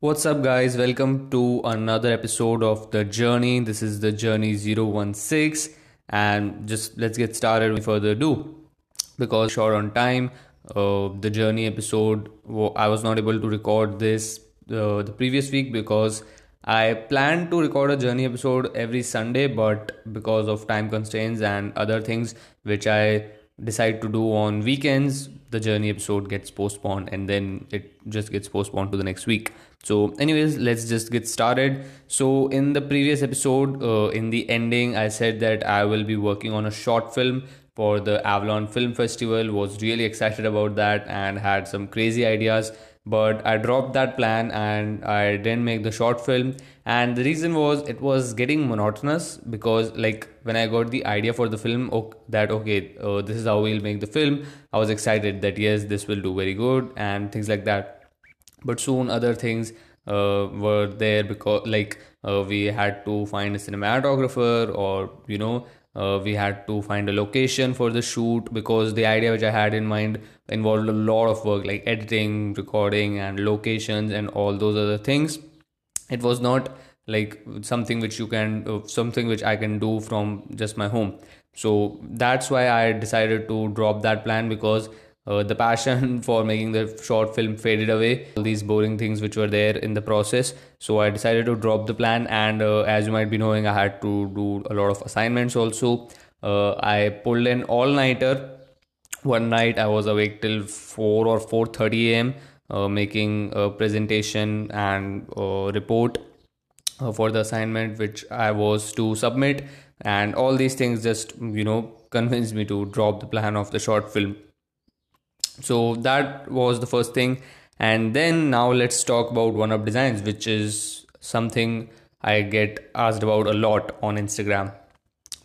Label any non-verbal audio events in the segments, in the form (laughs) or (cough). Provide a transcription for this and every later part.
What's up, guys? Welcome to another episode of The Journey. This is The Journey 016, and just let's get started without further ado. Because short on time, uh, the Journey episode, I was not able to record this uh, the previous week because I planned to record a Journey episode every Sunday, but because of time constraints and other things which I decide to do on weekends, the Journey episode gets postponed and then it just gets postponed to the next week so anyways let's just get started. So in the previous episode uh, in the ending i said that i will be working on a short film for the avalon film festival. Was really excited about that and had some crazy ideas but i dropped that plan and i didn't make the short film. And the reason was it was getting monotonous because like when i got the idea for the film okay, that okay uh, this is how we'll make the film i was excited that yes this will do very good and things like that but soon other things uh, were there because like uh, we had to find a cinematographer or you know uh, we had to find a location for the shoot because the idea which i had in mind involved a lot of work like editing recording and locations and all those other things. It was not like something which you can uh, something which i can do from just my home. So that's why i decided to drop that plan because uh, the passion (laughs) for making the short film faded away all these boring things which were there in the process. So i decided to drop the plan and uh, as you might be knowing i had to do a lot of assignments also. Uh, i pulled an all nighter one night i was awake till 4 or 4:30 am uh, making a presentation and report uh, for the assignment which i was to submit. And all these things just you know convinced me to drop the plan of the short film so that was the first thing. And then now let's talk about one up designs which is something i get asked about a lot on instagram.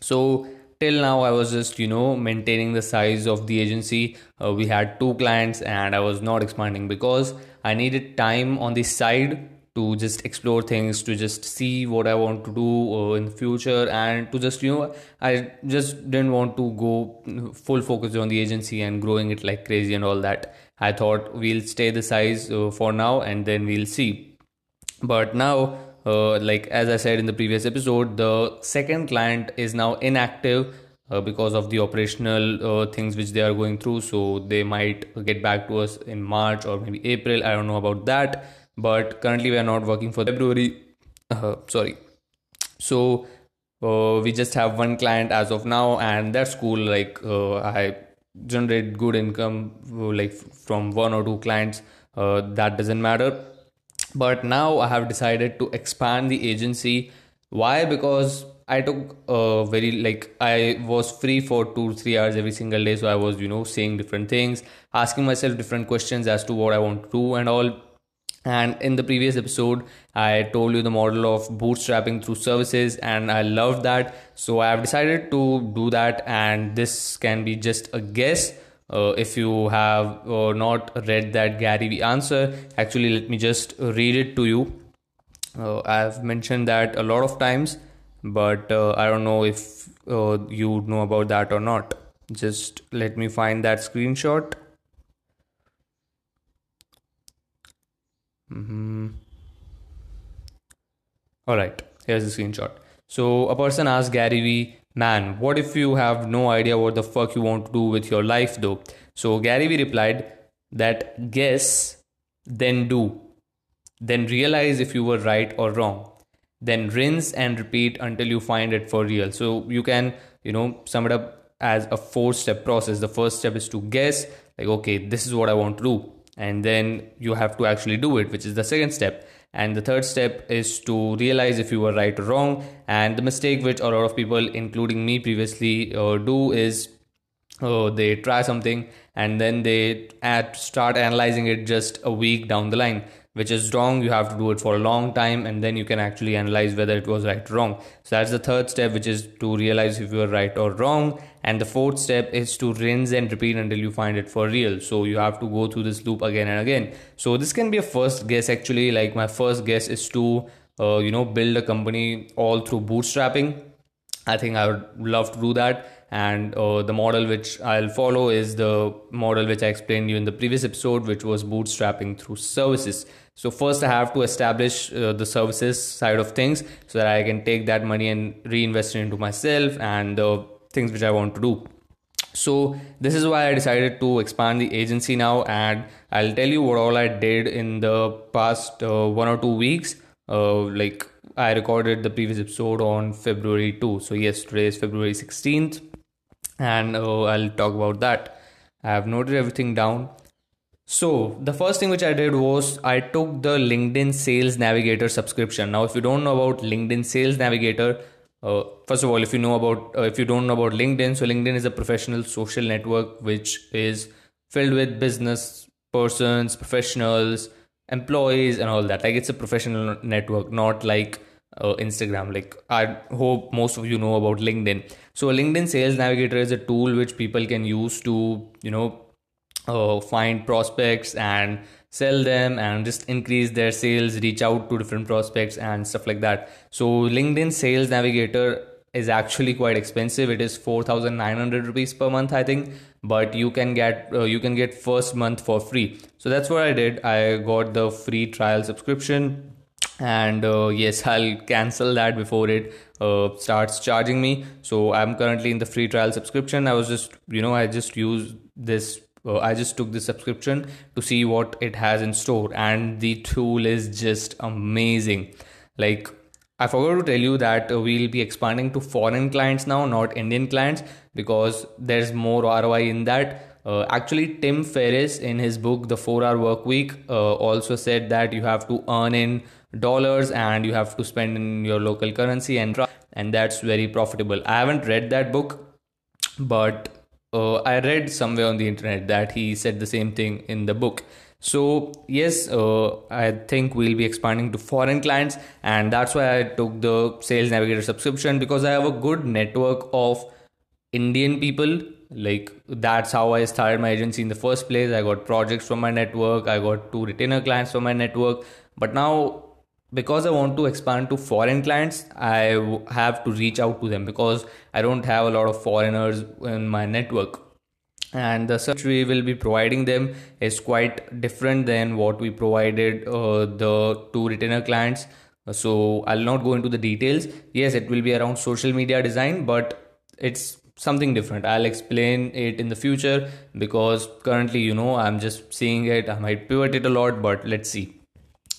So till now i was just you know maintaining the size of the agency. Uh, we had two clients and i was not expanding because i needed time on the side to just explore things to just see what i want to do uh, in the future and to just you know i just didn't want to go full focus on the agency and growing it like crazy and all that. I thought we'll stay the size uh, for now and then we'll see. But now uh, like as i said in the previous episode the second client is now inactive uh, because of the operational uh, things which they are going through. So they might get back to us in march or maybe april. I don't know about that but currently we are not working for February. Uh, sorry. So uh, we just have one client as of now, and that's cool. Like uh, I generate good income like from one or two clients. Uh, that doesn't matter. But now I have decided to expand the agency. Why? Because I took a very like I was free for two three hours every single day, so I was you know saying different things, asking myself different questions as to what I want to do and all and in the previous episode i told you the model of bootstrapping through services and i loved that. So i have decided to do that and this can be just a guess. Uh, if you have uh, not read that gary vee answer actually let me just read it to you. Uh, i've mentioned that a lot of times but uh, i don't know if uh, you know about that or not. Just let me find that screenshot Mm-hmm. All right, here's the screenshot. So a person asked Gary Vee, "Man, what if you have no idea what the fuck you want to do with your life, though?" So Gary Vee replied that guess, then do, then realize if you were right or wrong, then rinse and repeat until you find it for real. So you can, you know, sum it up as a four-step process. The first step is to guess, like, okay, this is what I want to do and then you have to actually do it which is the second step. And the third step is to realize if you were right or wrong. And the mistake which a lot of people including me previously uh, do is uh, they try something and then they start analyzing it just a week down the line which is wrong you have to do it for a long time and then you can actually analyze whether it was right or wrong. So that's the third step which is to realize if you are right or wrong. And the fourth step is to rinse and repeat until you find it for real. So you have to go through this loop again and again. So this can be a first guess actually. Like my first guess is to uh, you know build a company all through bootstrapping. I think i would love to do that. And uh, the model which I'll follow is the model which I explained you in the previous episode, which was bootstrapping through services. So first, I have to establish uh, the services side of things so that I can take that money and reinvest it into myself and the things which I want to do. So this is why I decided to expand the agency now, and I'll tell you what all I did in the past uh, one or two weeks. Uh, like I recorded the previous episode on February 2. So yes, today is February 16th, and uh, I'll talk about that. I have noted everything down. So the first thing which I did was I took the LinkedIn Sales Navigator subscription. Now, if you don't know about LinkedIn Sales Navigator, uh, first of all, if you know about uh, if you don't know about LinkedIn, so LinkedIn is a professional social network which is filled with business persons, professionals, employees, and all that. Like it's a professional network, not like uh, Instagram. Like I hope most of you know about LinkedIn. So LinkedIn Sales Navigator is a tool which people can use to you know uh, find prospects and sell them and just increase their sales reach out to different prospects and stuff like that. So linkedin sales navigator is actually quite expensive. It is 4900 rupees per month i think but you can get uh, you can get first month for free. So that's what i did. I got the free trial subscription and uh, yes (laughs) i'll cancel that before it uh, starts charging me. So i'm currently in the free trial subscription. I was just you know i just use this uh, I just took the subscription to see what it has in store, and the tool is just amazing. Like, I forgot to tell you that uh, we'll be expanding to foreign clients now, not Indian clients, because there's more ROI in that. Uh, actually, Tim Ferriss in his book The 4 Hour Work Week uh, also said that you have to earn in dollars and you have to spend in your local currency and and that's very profitable. I haven't read that book, but uh, I read somewhere on the internet that he said the same thing in the book. So, yes, uh, I think we'll be expanding to foreign clients, and that's why I took the Sales Navigator subscription because I have a good network of Indian people. Like, that's how I started my agency in the first place. I got projects from my network, I got two retainer clients from my network, but now because I want to expand to foreign clients, I have to reach out to them because I don't have a lot of foreigners in my network. And the service we will be providing them is quite different than what we provided uh, the two retainer clients. So I'll not go into the details. Yes, it will be around social media design, but it's something different. I'll explain it in the future because currently, you know, I'm just seeing it. I might pivot it a lot, but let's see.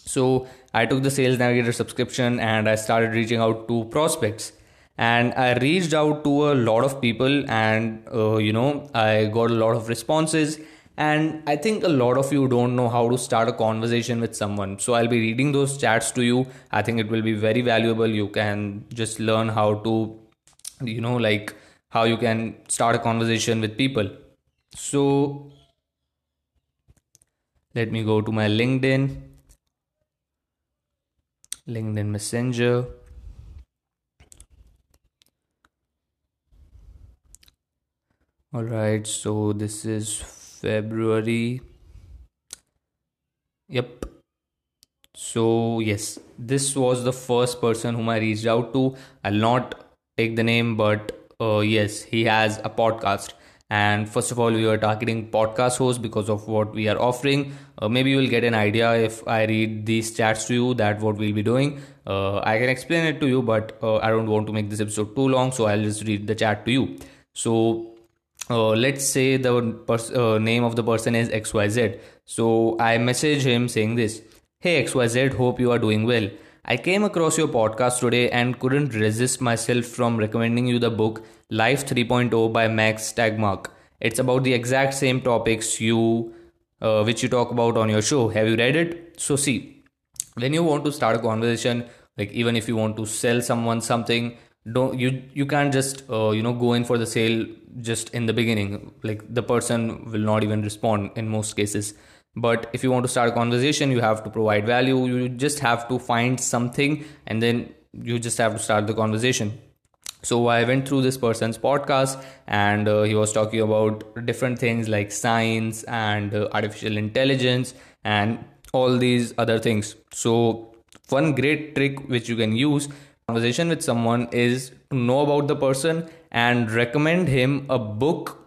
So I took the Sales Navigator subscription and I started reaching out to prospects. And I reached out to a lot of people, and uh, you know, I got a lot of responses. And I think a lot of you don't know how to start a conversation with someone. So I'll be reading those chats to you. I think it will be very valuable. You can just learn how to, you know, like how you can start a conversation with people. So let me go to my LinkedIn LinkedIn Messenger. All right, so this is February. Yep. So, yes, this was the first person whom I reached out to. I'll not take the name, but uh, yes, he has a podcast and first of all we are targeting podcast hosts because of what we are offering. Uh, maybe you will get an idea if i read these chats to you that what we'll be doing. Uh, i can explain it to you but uh, i don't want to make this episode too long so i'll just read the chat to you. So uh, let's say the pers- uh, name of the person is xyz so i message him saying this hey xyz hope you are doing well I came across your podcast today and couldn't resist myself from recommending you the book Life 3.0 by Max Tegmark. It's about the exact same topics you uh, which you talk about on your show. Have you read it? So see, when you want to start a conversation, like even if you want to sell someone something, don't you you can't just uh, you know go in for the sale just in the beginning. Like the person will not even respond in most cases but if you want to start a conversation you have to provide value. You just have to find something and then you just have to start the conversation. So i went through this person's podcast and uh, he was talking about different things like science and uh, artificial intelligence and all these other things. So one great trick which you can use conversation with someone is to know about the person and recommend him a book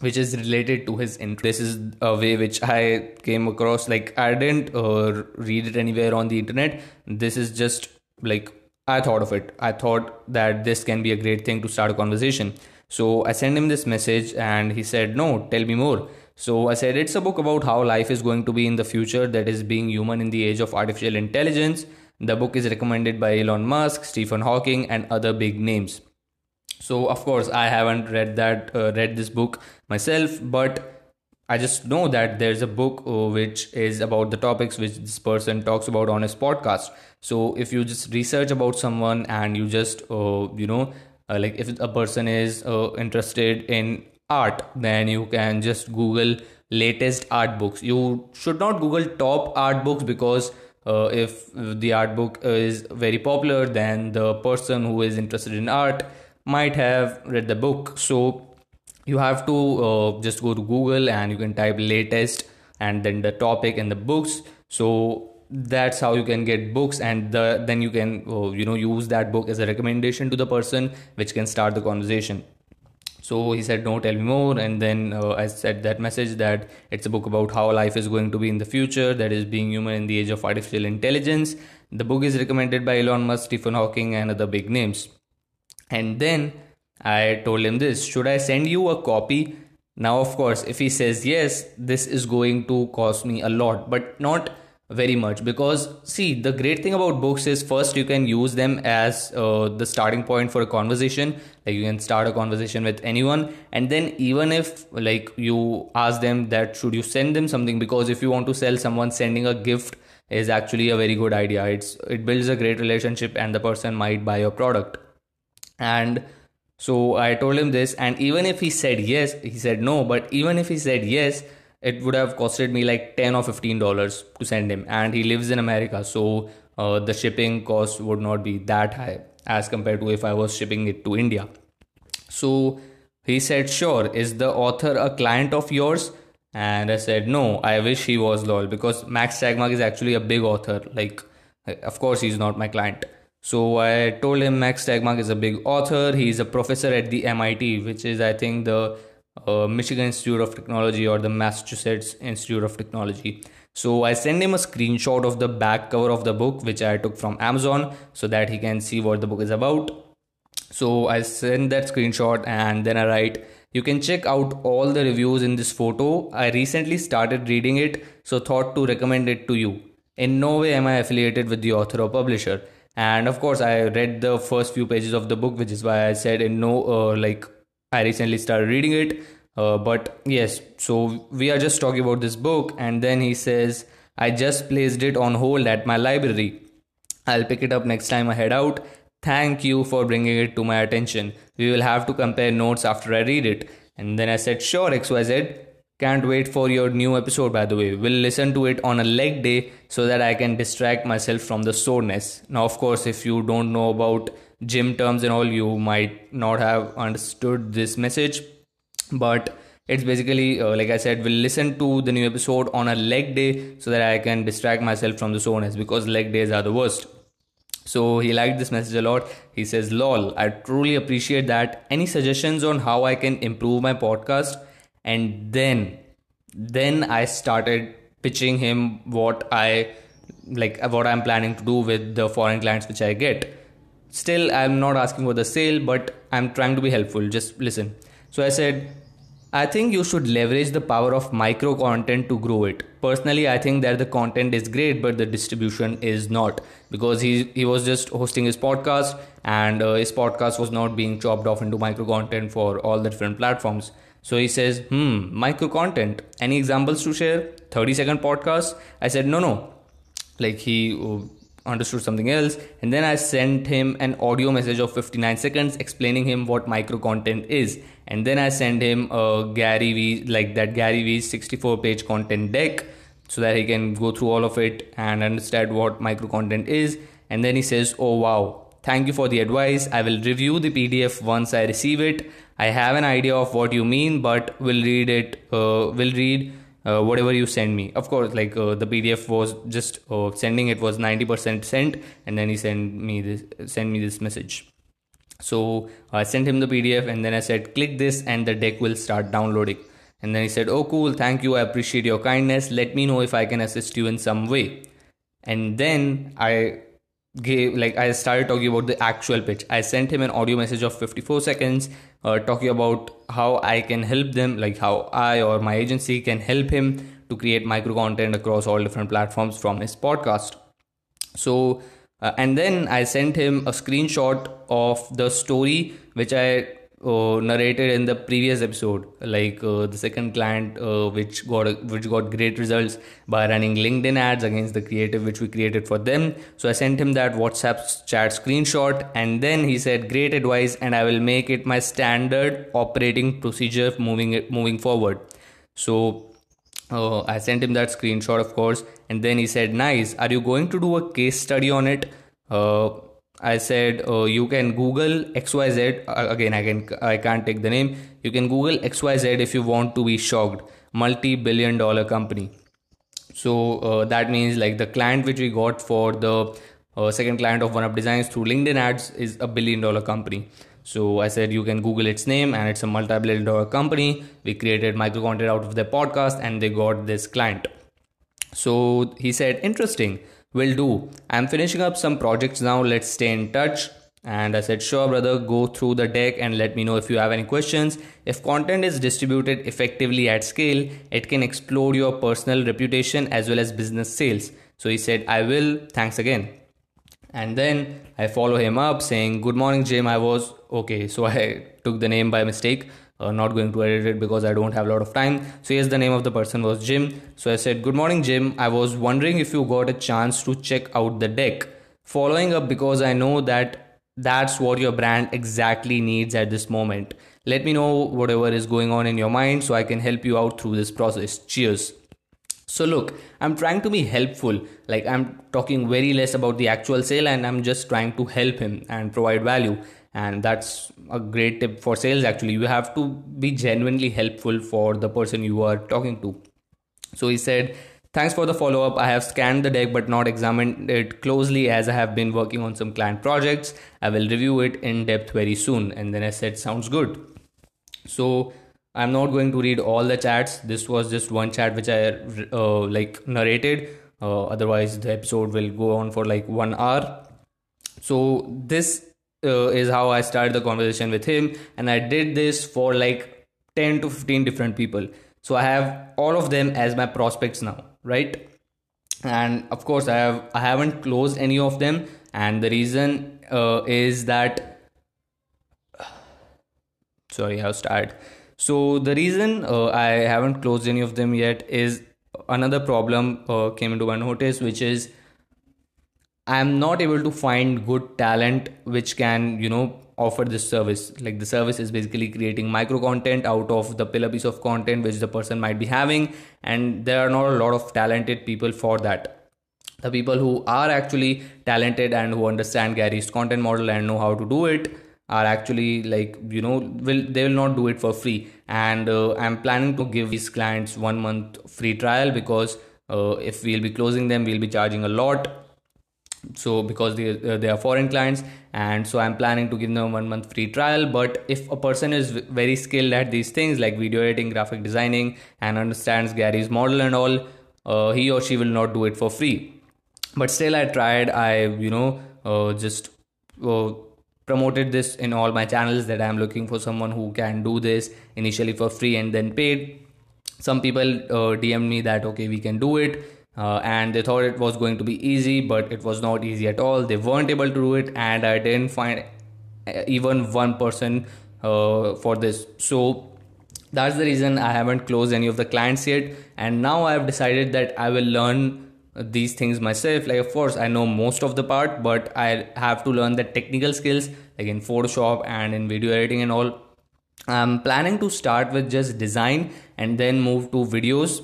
which is related to his interest. This is a way which I came across. Like I didn't uh, read it anywhere on the internet. This is just like I thought of it. I thought that this can be a great thing to start a conversation. So I sent him this message and he said, No, tell me more. So I said, It's a book about how life is going to be in the future, that is, being human in the age of artificial intelligence. The book is recommended by Elon Musk, Stephen Hawking, and other big names. So of course, I haven't read that, uh, read this book myself, but I just know that there's a book uh, which is about the topics which this person talks about on his podcast. So if you just research about someone and you just, uh, you know, uh, like if a person is uh, interested in art then you can just google latest art books you should not google top art books because uh, if the art book is very popular then the person who is interested in art might have read the book. So you have to uh, just go to google and you can type latest and then the topic and the books. So that's how you can get books and the, then you can uh, you know use that book as a recommendation to the person which can start the conversation. So he said no tell me more. And then uh, i said that message that it's a book about how life is going to be in the future that is being human in the age of artificial intelligence. The book is recommended by elon musk stephen hawking and other big names and then i told him this should i send you a copy? Now of course if he says yes this is going to cost me a lot but not very much. Because see the great thing about books is first you can use them as uh, the starting point for a conversation. Like you can start a conversation with anyone. And then even if like you ask them that should you send them something? Because if you want to sell someone sending a gift is actually a very good idea. It's it builds a great relationship and the person might buy your product and so i told him this and even if he said yes he said no but even if he said yes it would have costed me like 10 or 15 dollars to send him. And he lives in america so uh, the shipping cost would not be that high as compared to if i was shipping it to india. So he said sure is the author a client of yours? And i said no i wish he was lol because max tegmark is actually a big author. Like of course he's not my client so i told him max tegmark is a big author he's a professor at the mit which is i think the uh, Michigan Institute of Technology or the Massachusetts Institute of Technology. So I send him a screenshot of the back cover of the book, which I took from Amazon, so that he can see what the book is about. So I send that screenshot and then I write, you can check out all the reviews in this photo. I recently started reading it, so thought to recommend it to you. In no way am I affiliated with the author or publisher. And of course, I read the first few pages of the book, which is why I said in no uh, like I recently started reading it. Uh, but yes, so we are just talking about this book, and then he says, I just placed it on hold at my library. I'll pick it up next time I head out. Thank you for bringing it to my attention. We will have to compare notes after I read it. And then I said, Sure, XYZ. Can't wait for your new episode, by the way. We'll listen to it on a leg day so that I can distract myself from the soreness. Now, of course, if you don't know about gym terms and all you might not have understood this message. But it's basically uh, like i said we'll listen to the new episode on a leg day so that i can distract myself from the soreness because leg days are the worst. So he liked this message a lot. He says lol i truly appreciate that. Any suggestions on how i can improve my podcast and then then i started pitching him what i like what i'm planning to do with the foreign clients which i get. Still i'm not asking for the sale but i'm trying to be helpful. Just listen. So i said i think you should leverage the power of micro content to grow it. Personally i think that the content is great but the distribution is not. Because he he was just hosting his podcast and uh, his podcast was not being chopped off into micro content for all the different platforms so he says hmm micro content. Any examples to share? 30 second podcast? I said no no. Like he uh, understood something else. And then i sent him an audio message of 59 seconds explaining him what micro content is. And then i sent him a gary vee like that gary vee's 64 page content deck so that he can go through all of it and understand what micro content is. And then he says oh wow thank you for the advice. I will review the pdf once i receive it. I have an idea of what you mean but will read it uh, will read uh, whatever you send me. Of course like uh, the pdf was just uh, sending it was 90% sent and then he sent me this send me this message. So i sent him the pdf and then i said click this and the deck will start downloading. And then he said oh cool thank you i appreciate your kindness. Let me know if i can assist you in some way. And then i gave like i started talking about the actual pitch. I sent him an audio message of 54 seconds uh, talking about how i can help them like how i or my agency can help him to create micro content across all different platforms from his podcast. So uh, and then i sent him a screenshot of the story which i uh, narrated in the previous episode like uh, the second client uh, which got a, which got great results by running linkedin ads against the creative which we created for them. So i sent him that whatsapp chat screenshot and then he said great advice and i will make it my standard operating procedure moving it moving forward. So uh, i sent him that screenshot of course and then he said nice are you going to do a case study on it? Uh, I said uh, you can Google XYZ uh, again I can I can't take the name. You can Google XYZ if you want to be shocked. Multi-billion dollar company. So uh, that means like the client which we got for the uh, second client of one up designs through LinkedIn ads is a billion dollar company. So I said you can Google its name and it's a multi-billion dollar company. We created micro content out of their podcast and they got this client. So he said interesting Will do. I'm finishing up some projects now. Let's stay in touch. And I said, sure, brother, go through the deck and let me know if you have any questions. If content is distributed effectively at scale, it can explode your personal reputation as well as business sales. So he said, I will. Thanks again. And then I follow him up saying, Good morning, Jim. I was okay. So (laughs) I took the name by mistake uh, not going to edit it because I don't have a lot of time. So yes, the name of the person was Jim. So I said, Good morning, Jim. I was wondering if you got a chance to check out the deck. Following up because I know that that's what your brand exactly needs at this moment. Let me know whatever is going on in your mind so I can help you out through this process. Cheers. So, look, I'm trying to be helpful. Like, I'm talking very less about the actual sale and I'm just trying to help him and provide value and that's a great tip for sales actually. You have to be genuinely helpful for the person you are talking to. So he said thanks for the follow up i have scanned the deck but not examined it closely as i have been working on some client projects. I will review it in depth very soon. And then i said sounds good. So i'm not going to read all the chats. This was just one chat which i uh, like narrated. Uh, otherwise the episode will go on for like 1 hour. So this uh, is how I started the conversation with him, and I did this for like 10 to 15 different people. So I have all of them as my prospects now, right? And of course, I have I haven't closed any of them, and the reason uh, is that (sighs) sorry, I was tired. So the reason uh, I haven't closed any of them yet is another problem uh, came into my notice, which is i'm not able to find good talent which can you know offer this service. Like the service is basically creating micro content out of the pillar piece of content which the person might be having and there are not a lot of talented people for that. The people who are actually talented and who understand gary's content model and know how to do it are actually like you know will they will not do it for free. And uh, i'm planning to give these clients one month free trial because uh, if we'll be closing them we'll be charging a lot so because they, uh, they are foreign clients and so i'm planning to give them one month free trial. But if a person is very skilled at these things like video editing graphic designing and understands gary's model and all uh, he or she will not do it for free. But still i tried. I you know uh, just uh, promoted this in all my channels that i'm looking for someone who can do this initially for free and then paid. Some people uh, dm me that okay we can do it uh, and they thought it was going to be easy but it was not easy at all. They weren't able to do it and i didn't find uh, even one person uh, for this. So that's the reason i haven't closed any of the clients yet. And now i have decided that i will learn these things myself. Like of course i know most of the part but i have to learn the technical skills like in photoshop and in video editing and all. I'm planning to start with just design and then move to videos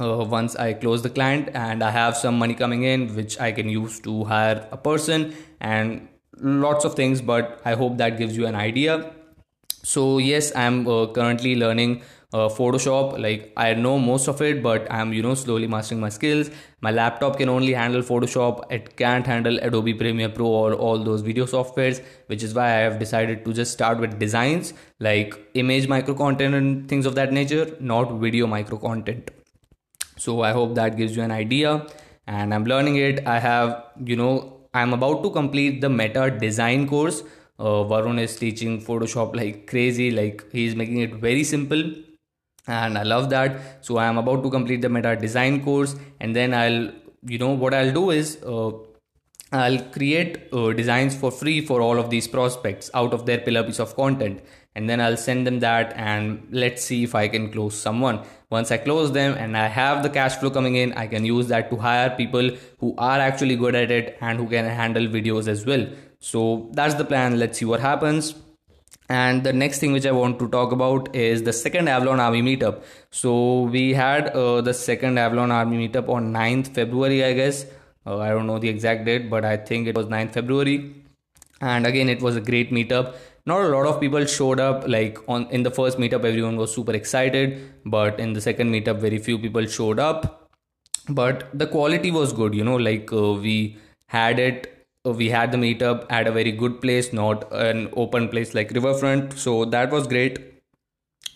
uh, once I close the client and I have some money coming in, which I can use to hire a person and lots of things. But I hope that gives you an idea. So, yes, I'm uh, currently learning uh, photoshop like i know most of it but i'm you know slowly mastering my skills my laptop can only handle photoshop it can't handle adobe premiere pro or all those video softwares which is why i have decided to just start with designs like image micro content and things of that nature not video micro content so i hope that gives you an idea. And i'm learning it. I have you know i'm about to complete the meta design course. Uh, varun is teaching photoshop like crazy. Like he's making it very simple. And I love that. So I am about to complete the meta design course, and then I'll, you know, what I'll do is uh, I'll create uh, designs for free for all of these prospects out of their pillar piece of content, and then I'll send them that, and let's see if I can close someone. Once I close them and I have the cash flow coming in, I can use that to hire people who are actually good at it and who can handle videos as well. So that's the plan. Let's see what happens and the next thing which i want to talk about is the second avalon army meetup so we had uh, the second avalon army meetup on 9th february i guess uh, i don't know the exact date but i think it was 9th february and again it was a great meetup not a lot of people showed up like on in the first meetup everyone was super excited. But in the second meetup very few people showed up. But the quality was good you know like uh, we had it we had the meetup at a very good place not an open place like riverfront. So that was great.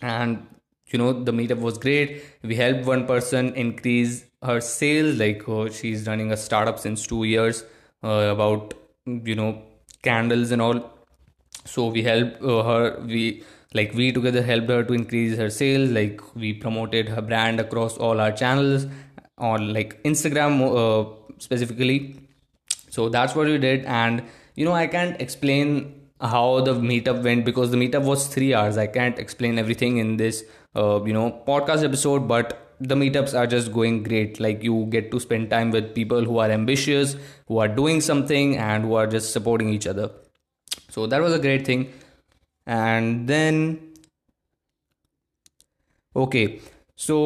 And you know the meetup was great. We helped one person increase her sales. Like uh, she's running a startup since two years uh, about you know candles and all so we helped uh, her we like we together helped her to increase her sales. Like we promoted her brand across all our channels on like instagram uh, specifically. So that's what we did. And you know i can't explain how the meetup went because the meetup was three hours. I can't explain everything in this uh, you know podcast episode but the meetups are just going great. Like you get to spend time with people who are ambitious who are doing something and who are just supporting each other so that was a great thing and then okay so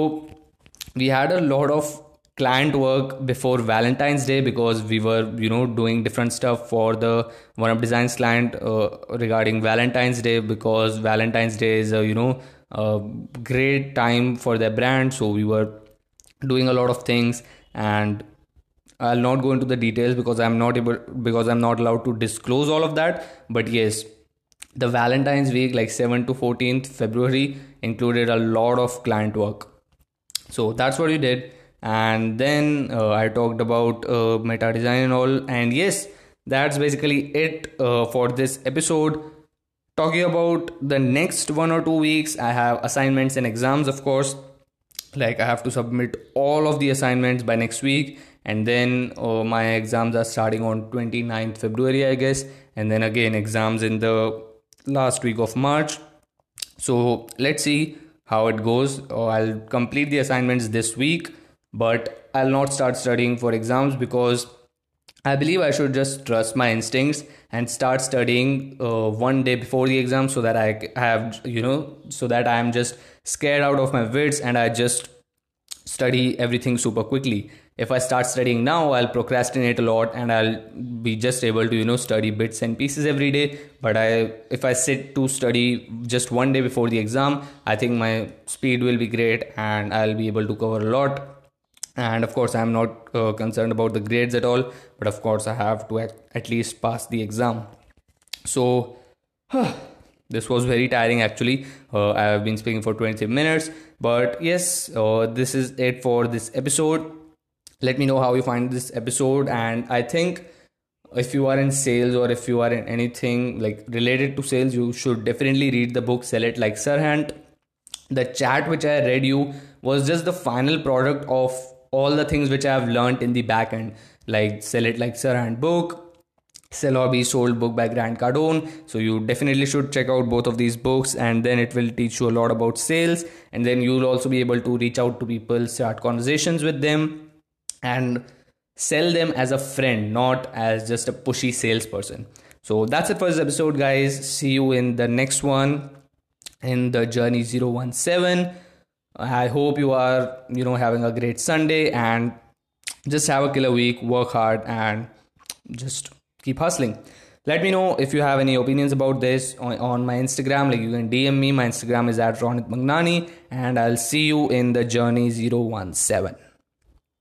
we had a lot of client work before Valentine's Day because we were, you know, doing different stuff for the One Up Designs client uh, regarding Valentine's Day because Valentine's Day is a, you know, a great time for their brand. So we were doing a lot of things and I'll not go into the details because I'm not able because I'm not allowed to disclose all of that. But yes, the Valentine's week, like 7 to 14th February, included a lot of client work. So that's what we did and then uh, I talked about uh, meta design and all. And yes, that's basically it uh, for this episode. Talking about the next one or two weeks, I have assignments and exams, of course. Like I have to submit all of the assignments by next week, and then uh, my exams are starting on 29th February, I guess, and then again exams in the last week of March. So let's see how it goes. Uh, I'll complete the assignments this week but I'll not start studying for exams because I believe I should just trust my instincts and start studying uh, one day before the exam so that I have, you know, so that I am just scared out of my wits and I just study everything super quickly. If I start studying now, I'll procrastinate a lot and I'll be just able to, you know, study bits and pieces every day. But I, if I sit to study just one day before the exam, I think my speed will be great and I'll be able to cover a lot and of course i'm not uh, concerned about the grades at all but of course i have to at, at least pass the exam so this was very tiring actually. Uh, i have been speaking for 20 minutes but yes uh, this is it for this episode. Let me know how you find this episode and i think if you are in sales or if you are in anything like related to sales you should definitely read the book sell it like Serhant the chat which i read you was just the final product of all the things which I have learned in the back end, like sell it like Serhant book, Sell or Be Sold book by Grant Cardone. So you definitely should check out both of these books and then it will teach you a lot about sales. And then you'll also be able to reach out to people, start conversations with them and sell them as a friend, not as just a pushy salesperson. So that's it for this episode, guys. See you in the next one in the Journey 017. I hope you are, you know, having a great Sunday and just have a killer week, work hard, and just keep hustling. let me know if you have any opinions about this on, on my instagram. Like you can dm me. My instagram is at ronit magnani and i'll see you in the journey 017